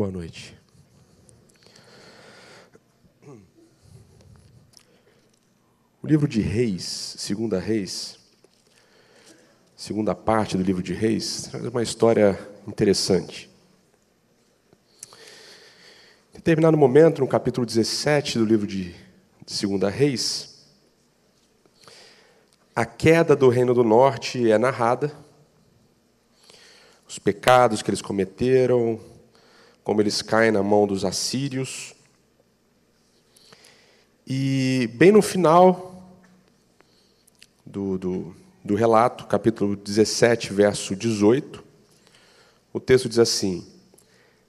Boa noite. O livro de Reis, segunda Reis, segunda parte do livro de Reis, traz uma história interessante. Em determinado momento, no capítulo 17 do livro de segunda Reis, a queda do reino do norte é narrada, os pecados que eles cometeram, como eles caem na mão dos assírios. E bem no final do, do, do relato, capítulo 17, verso 18, o texto diz assim: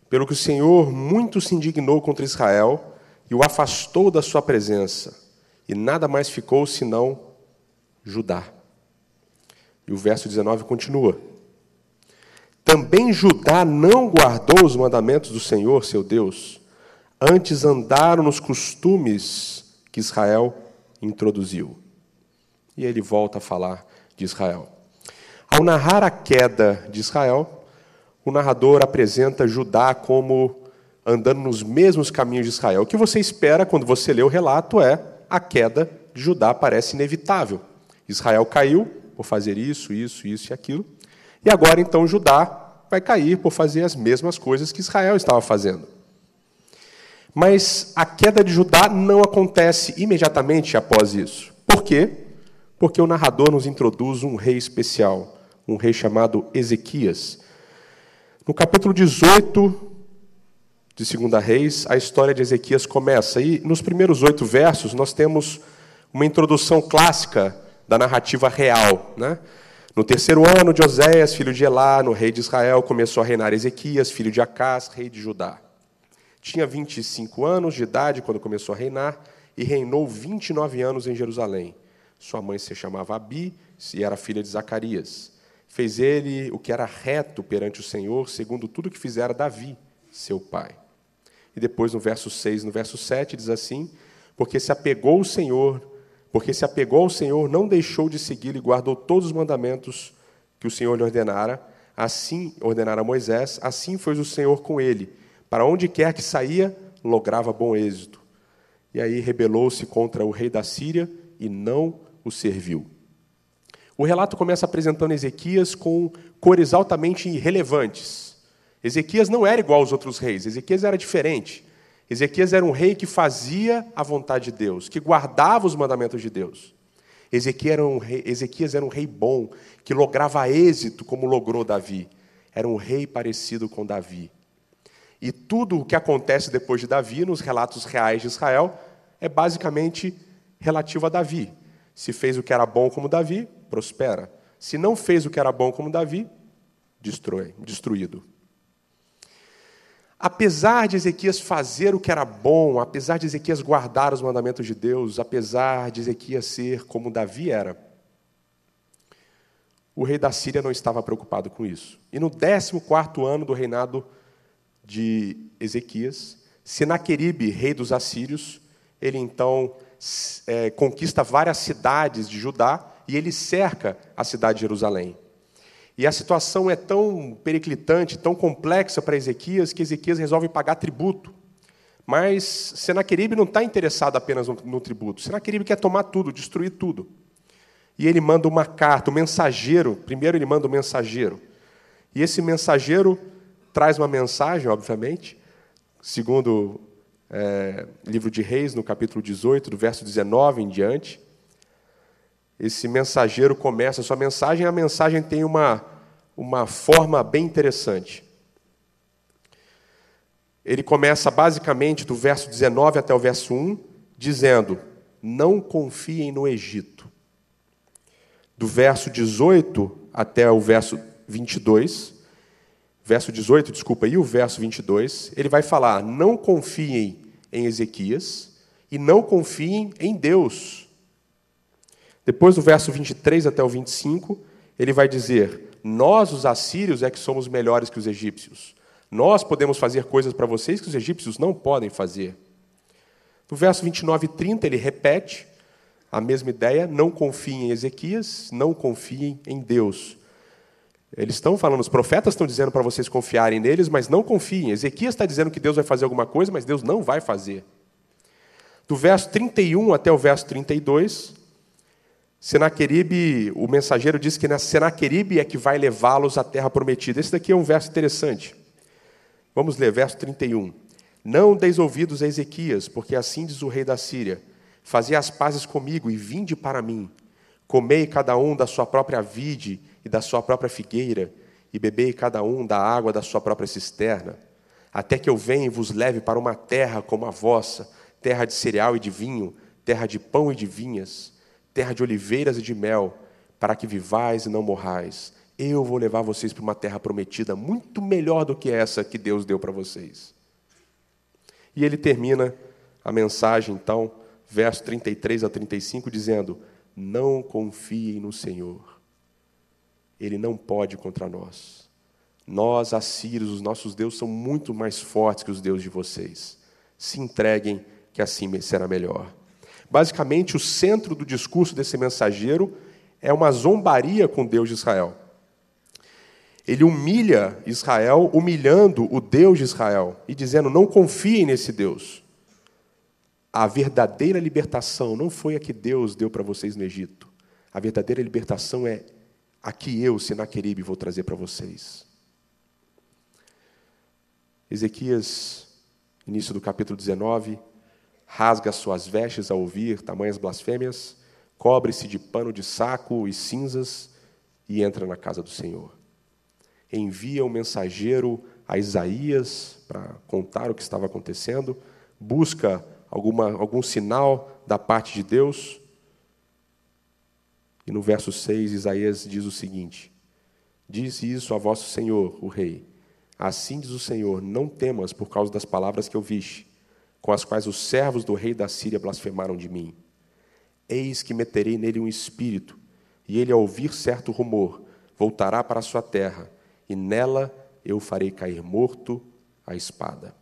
Pelo que o Senhor muito se indignou contra Israel e o afastou da sua presença, e nada mais ficou senão Judá. E o verso 19 continua: também Judá não guardou os mandamentos do Senhor, seu Deus, antes andaram nos costumes que Israel introduziu. E ele volta a falar de Israel. Ao narrar a queda de Israel, o narrador apresenta Judá como andando nos mesmos caminhos de Israel. O que você espera quando você lê o relato é a queda de Judá parece inevitável. Israel caiu por fazer isso, isso, isso e aquilo. E agora então Judá vai cair por fazer as mesmas coisas que Israel estava fazendo. Mas a queda de Judá não acontece imediatamente após isso. Por quê? Porque o narrador nos introduz um rei especial, um rei chamado Ezequias. No capítulo 18 de 2 Reis, a história de Ezequias começa. E nos primeiros oito versos, nós temos uma introdução clássica da narrativa real. Né? No terceiro ano de Oséias, filho de Elá, no rei de Israel, começou a reinar Ezequias, filho de Acás, rei de Judá. Tinha 25 anos de idade quando começou a reinar e reinou 29 anos em Jerusalém. Sua mãe se chamava Abi e era filha de Zacarias. Fez ele o que era reto perante o Senhor, segundo tudo que fizera Davi, seu pai. E depois, no verso 6 no verso 7, diz assim: Porque se apegou o Senhor porque se apegou ao Senhor, não deixou de segui-lo e guardou todos os mandamentos que o Senhor lhe ordenara, assim ordenara Moisés, assim foi o Senhor com ele. Para onde quer que saía, lograva bom êxito. E aí rebelou-se contra o rei da Síria e não o serviu. O relato começa apresentando Ezequias com cores altamente irrelevantes. Ezequias não era igual aos outros reis, Ezequias era diferente. Ezequias era um rei que fazia a vontade de Deus, que guardava os mandamentos de Deus. Ezequias era um rei, Ezequias era um rei bom, que lograva êxito como logrou Davi. Era um rei parecido com Davi. E tudo o que acontece depois de Davi, nos relatos reais de Israel, é basicamente relativo a Davi. Se fez o que era bom como Davi, prospera. Se não fez o que era bom como Davi, destrói, destruído. Apesar de Ezequias fazer o que era bom, apesar de Ezequias guardar os mandamentos de Deus, apesar de Ezequias ser como Davi era, o rei da Síria não estava preocupado com isso. E no 14 ano do reinado de Ezequias, Senaqueribe, rei dos assírios, ele então é, conquista várias cidades de Judá e ele cerca a cidade de Jerusalém. E a situação é tão periclitante, tão complexa para Ezequias, que Ezequias resolve pagar tributo. Mas Senaqueribe não está interessado apenas no, no tributo. Senaqueribe quer tomar tudo, destruir tudo. E ele manda uma carta, um mensageiro. Primeiro ele manda um mensageiro. E esse mensageiro traz uma mensagem, obviamente, segundo é, livro de Reis, no capítulo 18, do verso 19 em diante esse mensageiro começa a sua mensagem, a mensagem tem uma, uma forma bem interessante. Ele começa basicamente do verso 19 até o verso 1, dizendo: Não confiem no Egito. Do verso 18 até o verso 22, verso 18, desculpa, e o verso 22, ele vai falar: Não confiem em Ezequias e não confiem em Deus depois do verso 23 até o 25, ele vai dizer: Nós, os assírios, é que somos melhores que os egípcios. Nós podemos fazer coisas para vocês que os egípcios não podem fazer. No verso 29 e 30, ele repete a mesma ideia: não confiem em Ezequias, não confiem em Deus. Eles estão falando, os profetas estão dizendo para vocês confiarem neles, mas não confiem. Ezequias está dizendo que Deus vai fazer alguma coisa, mas Deus não vai fazer. Do verso 31 até o verso 32, Senaqueribe, o mensageiro diz que Senaqueribe é que vai levá-los à terra prometida. Esse daqui é um verso interessante. Vamos ler, verso 31. Não deis ouvidos a Ezequias, porque assim diz o rei da Síria: Fazei as pazes comigo e vinde para mim. Comei cada um da sua própria vide e da sua própria figueira, e bebei cada um da água da sua própria cisterna, até que eu venha e vos leve para uma terra como a vossa, terra de cereal e de vinho, terra de pão e de vinhas, terra de oliveiras e de mel, para que vivais e não morrais. Eu vou levar vocês para uma terra prometida muito melhor do que essa que Deus deu para vocês. E ele termina a mensagem, então, verso 33 a 35, dizendo: Não confiem no Senhor ele não pode contra nós. Nós, assírios, os nossos deuses são muito mais fortes que os deuses de vocês. Se entreguem, que assim será melhor. Basicamente, o centro do discurso desse mensageiro é uma zombaria com Deus de Israel. Ele humilha Israel, humilhando o Deus de Israel e dizendo: não confiem nesse Deus. A verdadeira libertação não foi a que Deus deu para vocês no Egito. A verdadeira libertação é Aqui eu, Senaqueribe, vou trazer para vocês. Ezequias, início do capítulo 19, rasga suas vestes ao ouvir tamanhas blasfêmias, cobre-se de pano de saco e cinzas e entra na casa do Senhor. Envia um mensageiro a Isaías para contar o que estava acontecendo, busca alguma, algum sinal da parte de Deus, e no verso 6, Isaías diz o seguinte: Diz isso a vosso Senhor, o Rei. Assim diz o Senhor: Não temas por causa das palavras que ouviste, com as quais os servos do rei da Síria blasfemaram de mim. Eis que meterei nele um espírito, e ele, ao ouvir certo rumor, voltará para a sua terra, e nela eu farei cair morto a espada.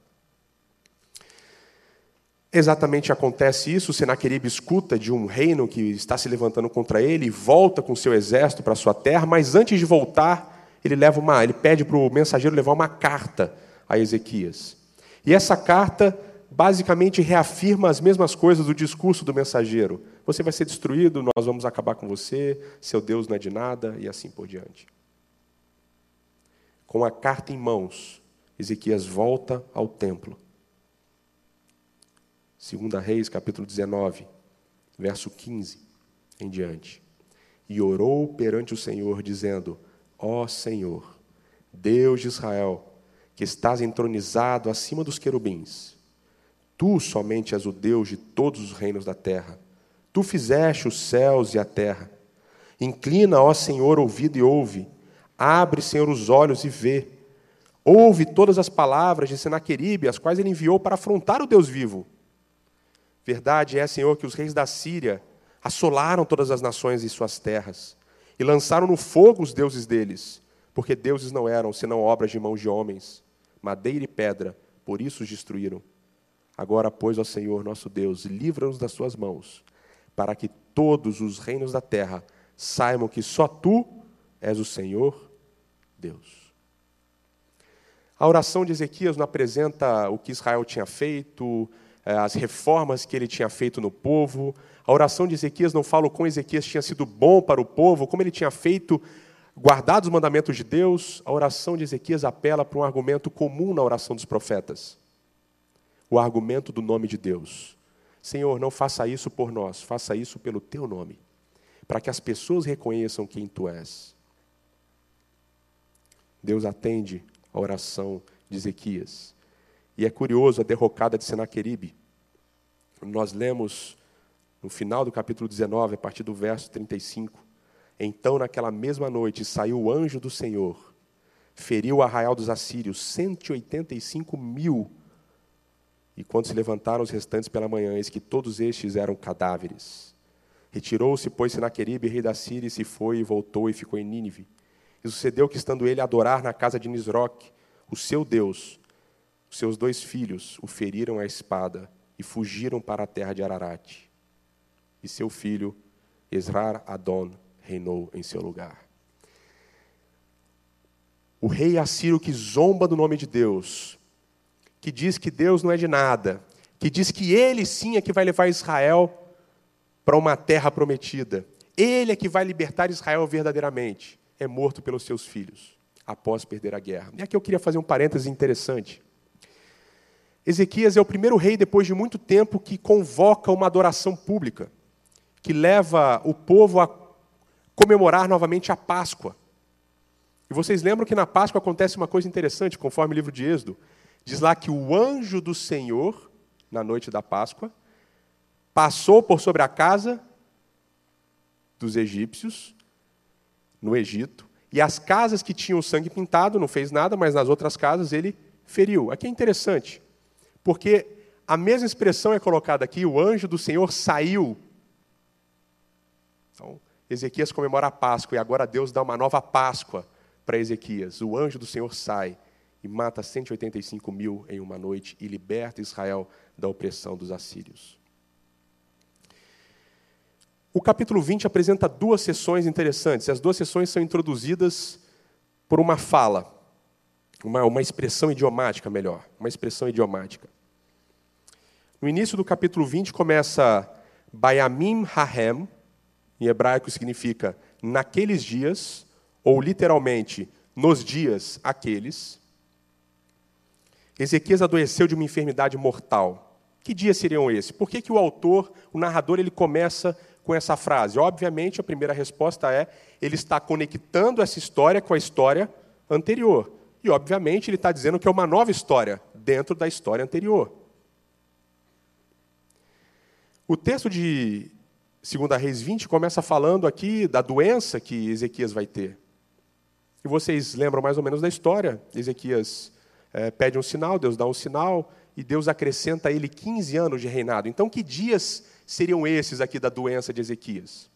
Exatamente acontece isso, Senaqueribe escuta de um reino que está se levantando contra ele e volta com seu exército para sua terra, mas antes de voltar, ele leva uma, ele pede para o mensageiro levar uma carta a Ezequias. E essa carta basicamente reafirma as mesmas coisas do discurso do mensageiro. Você vai ser destruído, nós vamos acabar com você, seu Deus não é de nada e assim por diante. Com a carta em mãos, Ezequias volta ao templo 2 Reis, capítulo 19, verso 15 em diante. E orou perante o Senhor, dizendo: Ó Senhor, Deus de Israel, que estás entronizado acima dos querubins, tu somente és o Deus de todos os reinos da terra. Tu fizeste os céus e a terra. Inclina, ó Senhor, ouvido e ouve. Abre, Senhor, os olhos e vê. Ouve todas as palavras de Senaqueribe, as quais ele enviou para afrontar o Deus vivo Verdade é, Senhor, que os reis da Síria assolaram todas as nações e suas terras e lançaram no fogo os deuses deles, porque deuses não eram senão obras de mãos de homens, madeira e pedra, por isso os destruíram. Agora, pois, ó Senhor nosso Deus, livra-nos das suas mãos, para que todos os reinos da terra saibam que só tu és o Senhor Deus. A oração de Ezequias não apresenta o que Israel tinha feito, é, as reformas que ele tinha feito no povo. A oração de Ezequias não fala o quão Ezequias tinha sido bom para o povo, como ele tinha feito, guardado os mandamentos de Deus. A oração de Ezequias apela para um argumento comum na oração dos profetas: o argumento do nome de Deus. Senhor, não faça isso por nós, faça isso pelo teu nome, para que as pessoas reconheçam quem tu és. Deus atende a oração de Ezequias. E é curioso a derrocada de Senaqueribe. Nós lemos no final do capítulo 19, a partir do verso 35. Então, naquela mesma noite, saiu o anjo do Senhor, feriu o arraial dos assírios, 185 mil. E quando se levantaram os restantes pela manhã, eis que todos estes eram cadáveres. Retirou-se, pois, Senaqueribe, rei da Síria, e se foi, e voltou, e ficou em Nínive. E sucedeu que, estando ele a adorar na casa de Nisroque, o seu Deus, os seus dois filhos o feriram à espada e fugiram para a terra de Ararat. E seu filho, Esrar Adon, reinou em seu lugar. O rei Assírio que zomba do nome de Deus, que diz que Deus não é de nada, que diz que ele sim é que vai levar Israel para uma terra prometida. Ele é que vai libertar Israel verdadeiramente. É morto pelos seus filhos, após perder a guerra. E aqui eu queria fazer um parêntese interessante. Ezequias é o primeiro rei, depois de muito tempo, que convoca uma adoração pública, que leva o povo a comemorar novamente a Páscoa. E vocês lembram que na Páscoa acontece uma coisa interessante, conforme o livro de Êxodo. Diz lá que o anjo do Senhor, na noite da Páscoa, passou por sobre a casa dos egípcios, no Egito, e as casas que tinham sangue pintado não fez nada, mas nas outras casas ele feriu. Aqui é interessante, porque a mesma expressão é colocada aqui: o anjo do Senhor saiu. Então, Ezequias comemora a Páscoa e agora Deus dá uma nova Páscoa para Ezequias. O anjo do Senhor sai e mata 185 mil em uma noite e liberta Israel da opressão dos assírios. O capítulo 20 apresenta duas sessões interessantes. As duas sessões são introduzidas por uma fala, uma, uma expressão idiomática, melhor, uma expressão idiomática. No início do capítulo 20 começa Bayamim Hahem, em hebraico significa naqueles dias, ou literalmente nos dias aqueles. Ezequias adoeceu de uma enfermidade mortal. Que dias seriam esses? Por que, que o autor, o narrador, ele começa com essa frase? Obviamente, a primeira resposta é: ele está conectando essa história com a história anterior. E, obviamente, ele está dizendo que é uma nova história dentro da história anterior. O texto de 2 Reis 20 começa falando aqui da doença que Ezequias vai ter. E vocês lembram mais ou menos da história. Ezequias é, pede um sinal, Deus dá um sinal, e Deus acrescenta a ele 15 anos de reinado. Então, que dias seriam esses aqui da doença de Ezequias?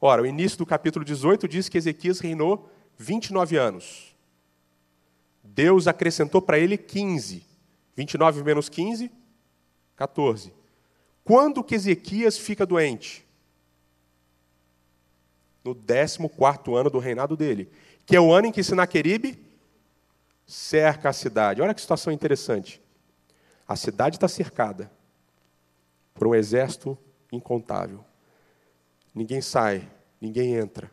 Ora, o início do capítulo 18 diz que Ezequias reinou 29 anos. Deus acrescentou para ele 15. 29 menos 15, 14. Quando que Ezequias fica doente? No 14 ano do reinado dele, que é o ano em que Sinaqueribe cerca a cidade. Olha que situação interessante. A cidade está cercada por um exército incontável. Ninguém sai, ninguém entra.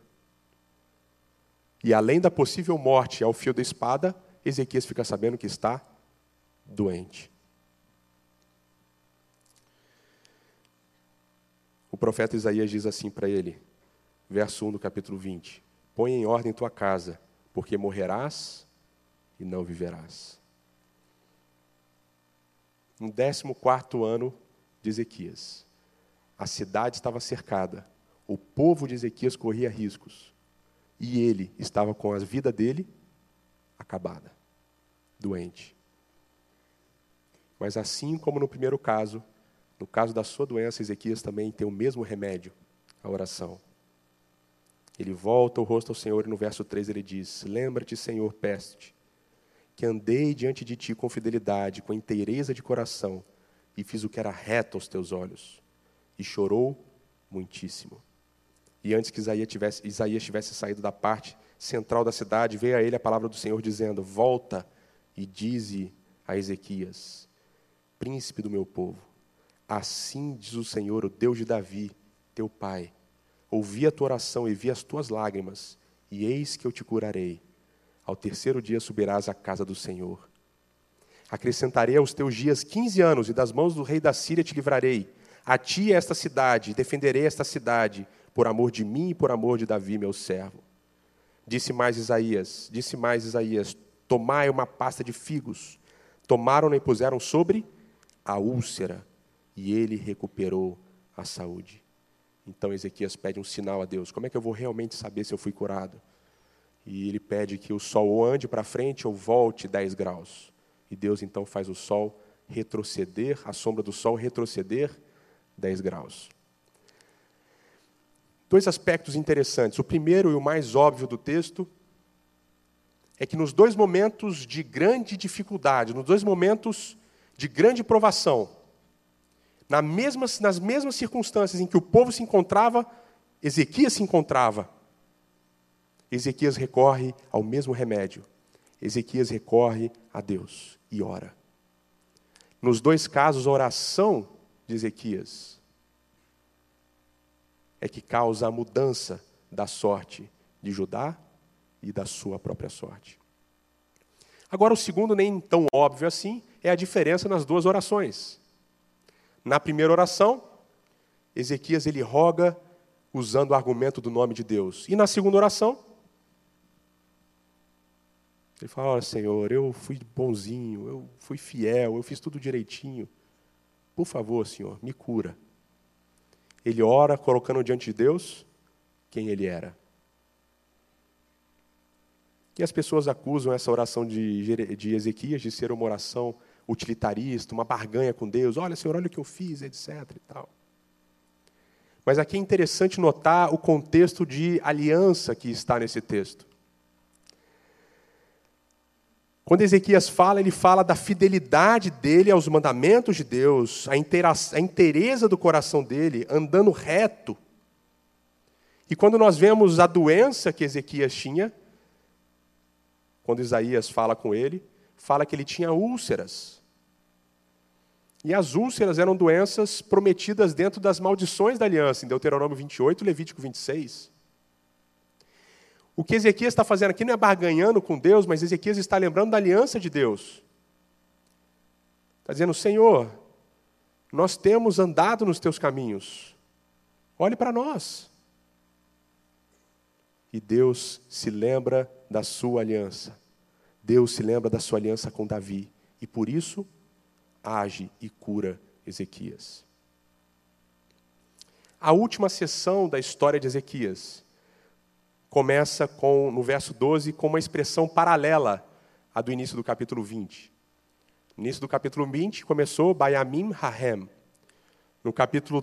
E além da possível morte ao fio da espada, Ezequias fica sabendo que está doente. O profeta Isaías diz assim para ele, verso 1 do capítulo 20: Põe em ordem tua casa, porque morrerás e não viverás. No 14 ano de Ezequias, a cidade estava cercada, o povo de Ezequias corria riscos, e ele estava com a vida dele acabada, doente. Mas assim como no primeiro caso, no caso da sua doença, Ezequias também tem o mesmo remédio, a oração. Ele volta o rosto ao Senhor e no verso 3 ele diz: Lembra-te, Senhor, peste, que andei diante de ti com fidelidade, com inteireza de coração, e fiz o que era reto aos teus olhos e chorou muitíssimo. E antes que Isaías tivesse, Isaías tivesse saído da parte central da cidade, veio a ele a palavra do Senhor dizendo: Volta e dize a Ezequias, príncipe do meu povo, assim diz o Senhor, o Deus de Davi, teu pai: Ouvi a tua oração e vi as tuas lágrimas, e eis que eu te curarei. Ao terceiro dia subirás à casa do Senhor. Acrescentarei aos teus dias quinze anos, e das mãos do rei da Síria te livrarei a ti esta cidade, defenderei esta cidade, por amor de mim e por amor de Davi, meu servo. Disse mais Isaías, disse mais Isaías: Tomai uma pasta de figos. Tomaram e puseram sobre a úlcera, e ele recuperou a saúde. Então Ezequias pede um sinal a Deus: Como é que eu vou realmente saber se eu fui curado? E ele pede que o sol ou ande para frente ou volte 10 graus. E Deus então faz o sol retroceder, a sombra do sol retroceder 10 graus. Dois aspectos interessantes. O primeiro e o mais óbvio do texto é que nos dois momentos de grande dificuldade, nos dois momentos de grande provação, na mesma, nas mesmas circunstâncias em que o povo se encontrava, Ezequias se encontrava. Ezequias recorre ao mesmo remédio. Ezequias recorre a Deus e ora. Nos dois casos, a oração de Ezequias é que causa a mudança da sorte de Judá e da sua própria sorte. Agora, o segundo, nem tão óbvio assim, é a diferença nas duas orações. Na primeira oração, Ezequias ele roga usando o argumento do nome de Deus. E na segunda oração, ele fala: Olha, Senhor, eu fui bonzinho, eu fui fiel, eu fiz tudo direitinho. Por favor, Senhor, me cura. Ele ora colocando diante de Deus quem ele era. E as pessoas acusam essa oração de, de Ezequias de ser uma oração utilitarista, uma barganha com Deus. Olha, Senhor, olha o que eu fiz, etc. E tal. Mas aqui é interessante notar o contexto de aliança que está nesse texto. Quando Ezequias fala, ele fala da fidelidade dele aos mandamentos de Deus, a, a inteireza do coração dele, andando reto. E quando nós vemos a doença que Ezequias tinha, quando Isaías fala com ele, fala que ele tinha úlceras. E as úlceras eram doenças prometidas dentro das maldições da aliança, em Deuteronômio 28 Levítico 26. O que Ezequias está fazendo aqui não é barganhando com Deus, mas Ezequias está lembrando da aliança de Deus. Está dizendo, Senhor, nós temos andado nos teus caminhos, olhe para nós. E Deus se lembra da sua aliança. Deus se lembra da sua aliança com Davi. E por isso age e cura Ezequias. A última sessão da história de Ezequias começa com, no verso 12 com uma expressão paralela à do início do capítulo 20. No início do capítulo 20 começou Bayamim Hahem. No capítulo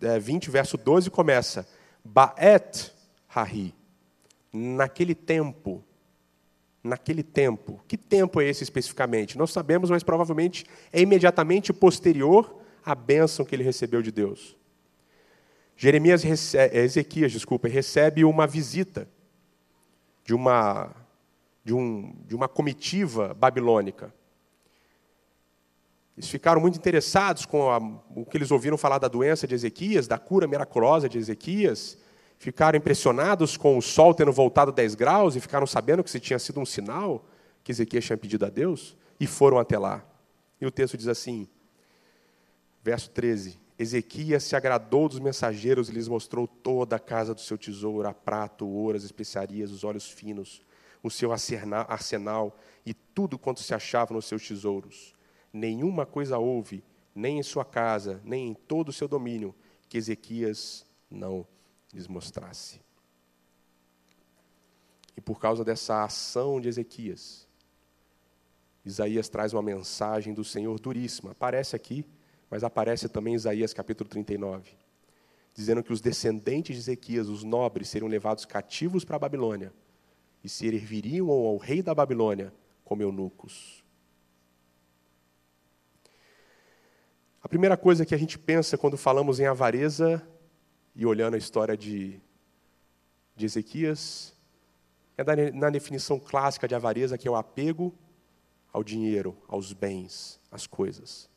20, eh, verso 12, começa Baet Hahi. Naquele tempo, naquele tempo. Que tempo é esse especificamente? Não sabemos, mas provavelmente é imediatamente posterior à bênção que ele recebeu de Deus. Jeremias, recebe, é, Ezequias, desculpa, recebe uma visita de uma, de, um, de uma comitiva babilônica. Eles ficaram muito interessados com a, o que eles ouviram falar da doença de Ezequias, da cura miraculosa de Ezequias, ficaram impressionados com o sol tendo voltado 10 graus e ficaram sabendo que se tinha sido um sinal que Ezequias tinha pedido a Deus e foram até lá. E o texto diz assim, verso 13: Ezequias se agradou dos mensageiros e lhes mostrou toda a casa do seu tesouro, a prata, o ouro, as especiarias, os óleos finos, o seu arsenal e tudo quanto se achava nos seus tesouros. Nenhuma coisa houve, nem em sua casa, nem em todo o seu domínio, que Ezequias não lhes mostrasse. E por causa dessa ação de Ezequias, Isaías traz uma mensagem do Senhor duríssima. Aparece aqui, mas aparece também Isaías capítulo 39, dizendo que os descendentes de Ezequias, os nobres, seriam levados cativos para a Babilônia e serviriam ao rei da Babilônia como eunucos. A primeira coisa que a gente pensa quando falamos em avareza e olhando a história de, de Ezequias, é na definição clássica de avareza, que é o apego ao dinheiro, aos bens, às coisas.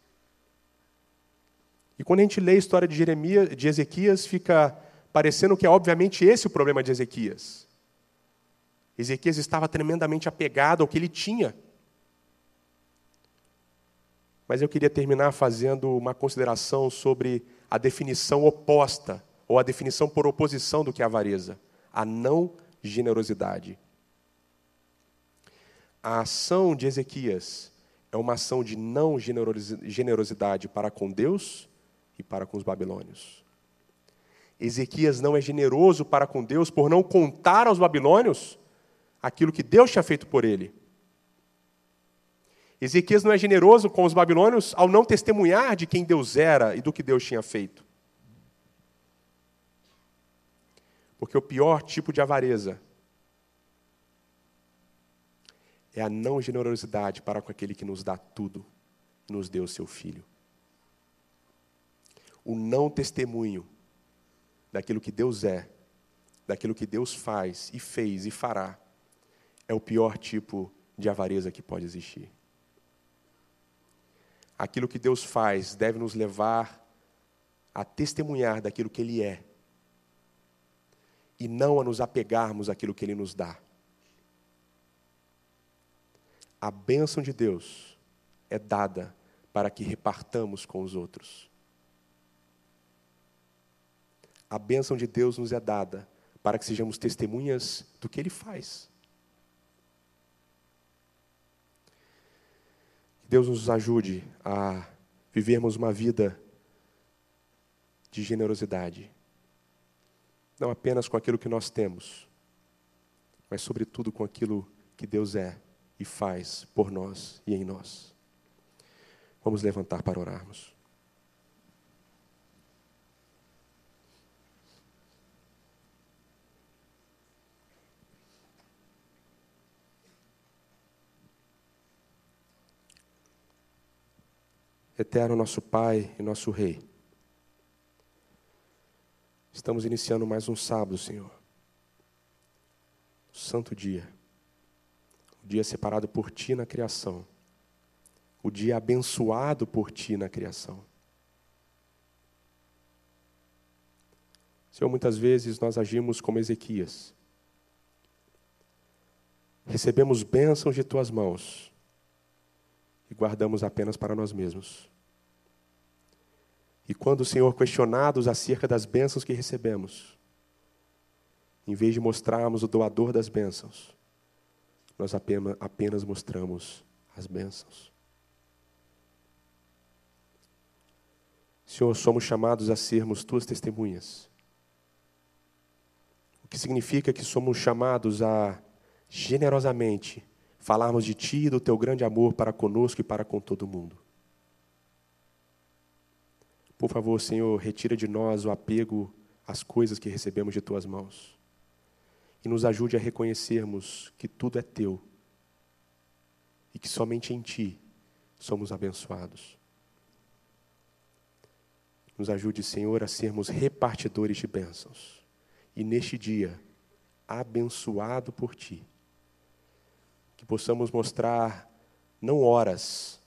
E quando a gente lê a história de Jeremias, de Ezequias, fica parecendo que é obviamente esse o problema de Ezequias. Ezequias estava tremendamente apegado ao que ele tinha. Mas eu queria terminar fazendo uma consideração sobre a definição oposta ou a definição por oposição do que é avareza, a não generosidade. A ação de Ezequias é uma ação de não generosidade para com Deus e para com os babilônios. Ezequias não é generoso para com Deus por não contar aos babilônios aquilo que Deus tinha feito por ele. Ezequias não é generoso com os babilônios ao não testemunhar de quem Deus era e do que Deus tinha feito. Porque o pior tipo de avareza é a não generosidade para com aquele que nos dá tudo, nos deu seu filho. O não testemunho daquilo que Deus é, daquilo que Deus faz e fez e fará, é o pior tipo de avareza que pode existir. Aquilo que Deus faz deve nos levar a testemunhar daquilo que Ele é e não a nos apegarmos àquilo que Ele nos dá. A bênção de Deus é dada para que repartamos com os outros. A bênção de Deus nos é dada para que sejamos testemunhas do que Ele faz. Que Deus nos ajude a vivermos uma vida de generosidade, não apenas com aquilo que nós temos, mas, sobretudo, com aquilo que Deus é e faz por nós e em nós. Vamos levantar para orarmos. Eterno nosso Pai e nosso Rei, estamos iniciando mais um sábado, Senhor. Santo dia. O dia separado por Ti na criação. O dia abençoado por Ti na criação. Senhor, muitas vezes nós agimos como Ezequias. Recebemos bênçãos de Tuas mãos e guardamos apenas para nós mesmos. E quando o Senhor questionados acerca das bênçãos que recebemos, em vez de mostrarmos o doador das bênçãos, nós apenas, apenas mostramos as bênçãos. Senhor, somos chamados a sermos tuas testemunhas. O que significa que somos chamados a generosamente falarmos de Ti e do Teu grande amor para conosco e para com todo mundo. Por favor, Senhor, retira de nós o apego às coisas que recebemos de tuas mãos. E nos ajude a reconhecermos que tudo é teu e que somente em ti somos abençoados. Nos ajude, Senhor, a sermos repartidores de bênçãos. E neste dia, abençoado por ti, que possamos mostrar não horas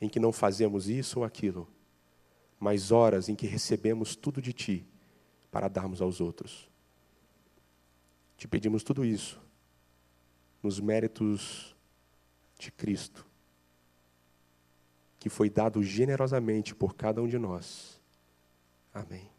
em que não fazemos isso ou aquilo, mas horas em que recebemos tudo de Ti para darmos aos outros. Te pedimos tudo isso nos méritos de Cristo, que foi dado generosamente por cada um de nós. Amém.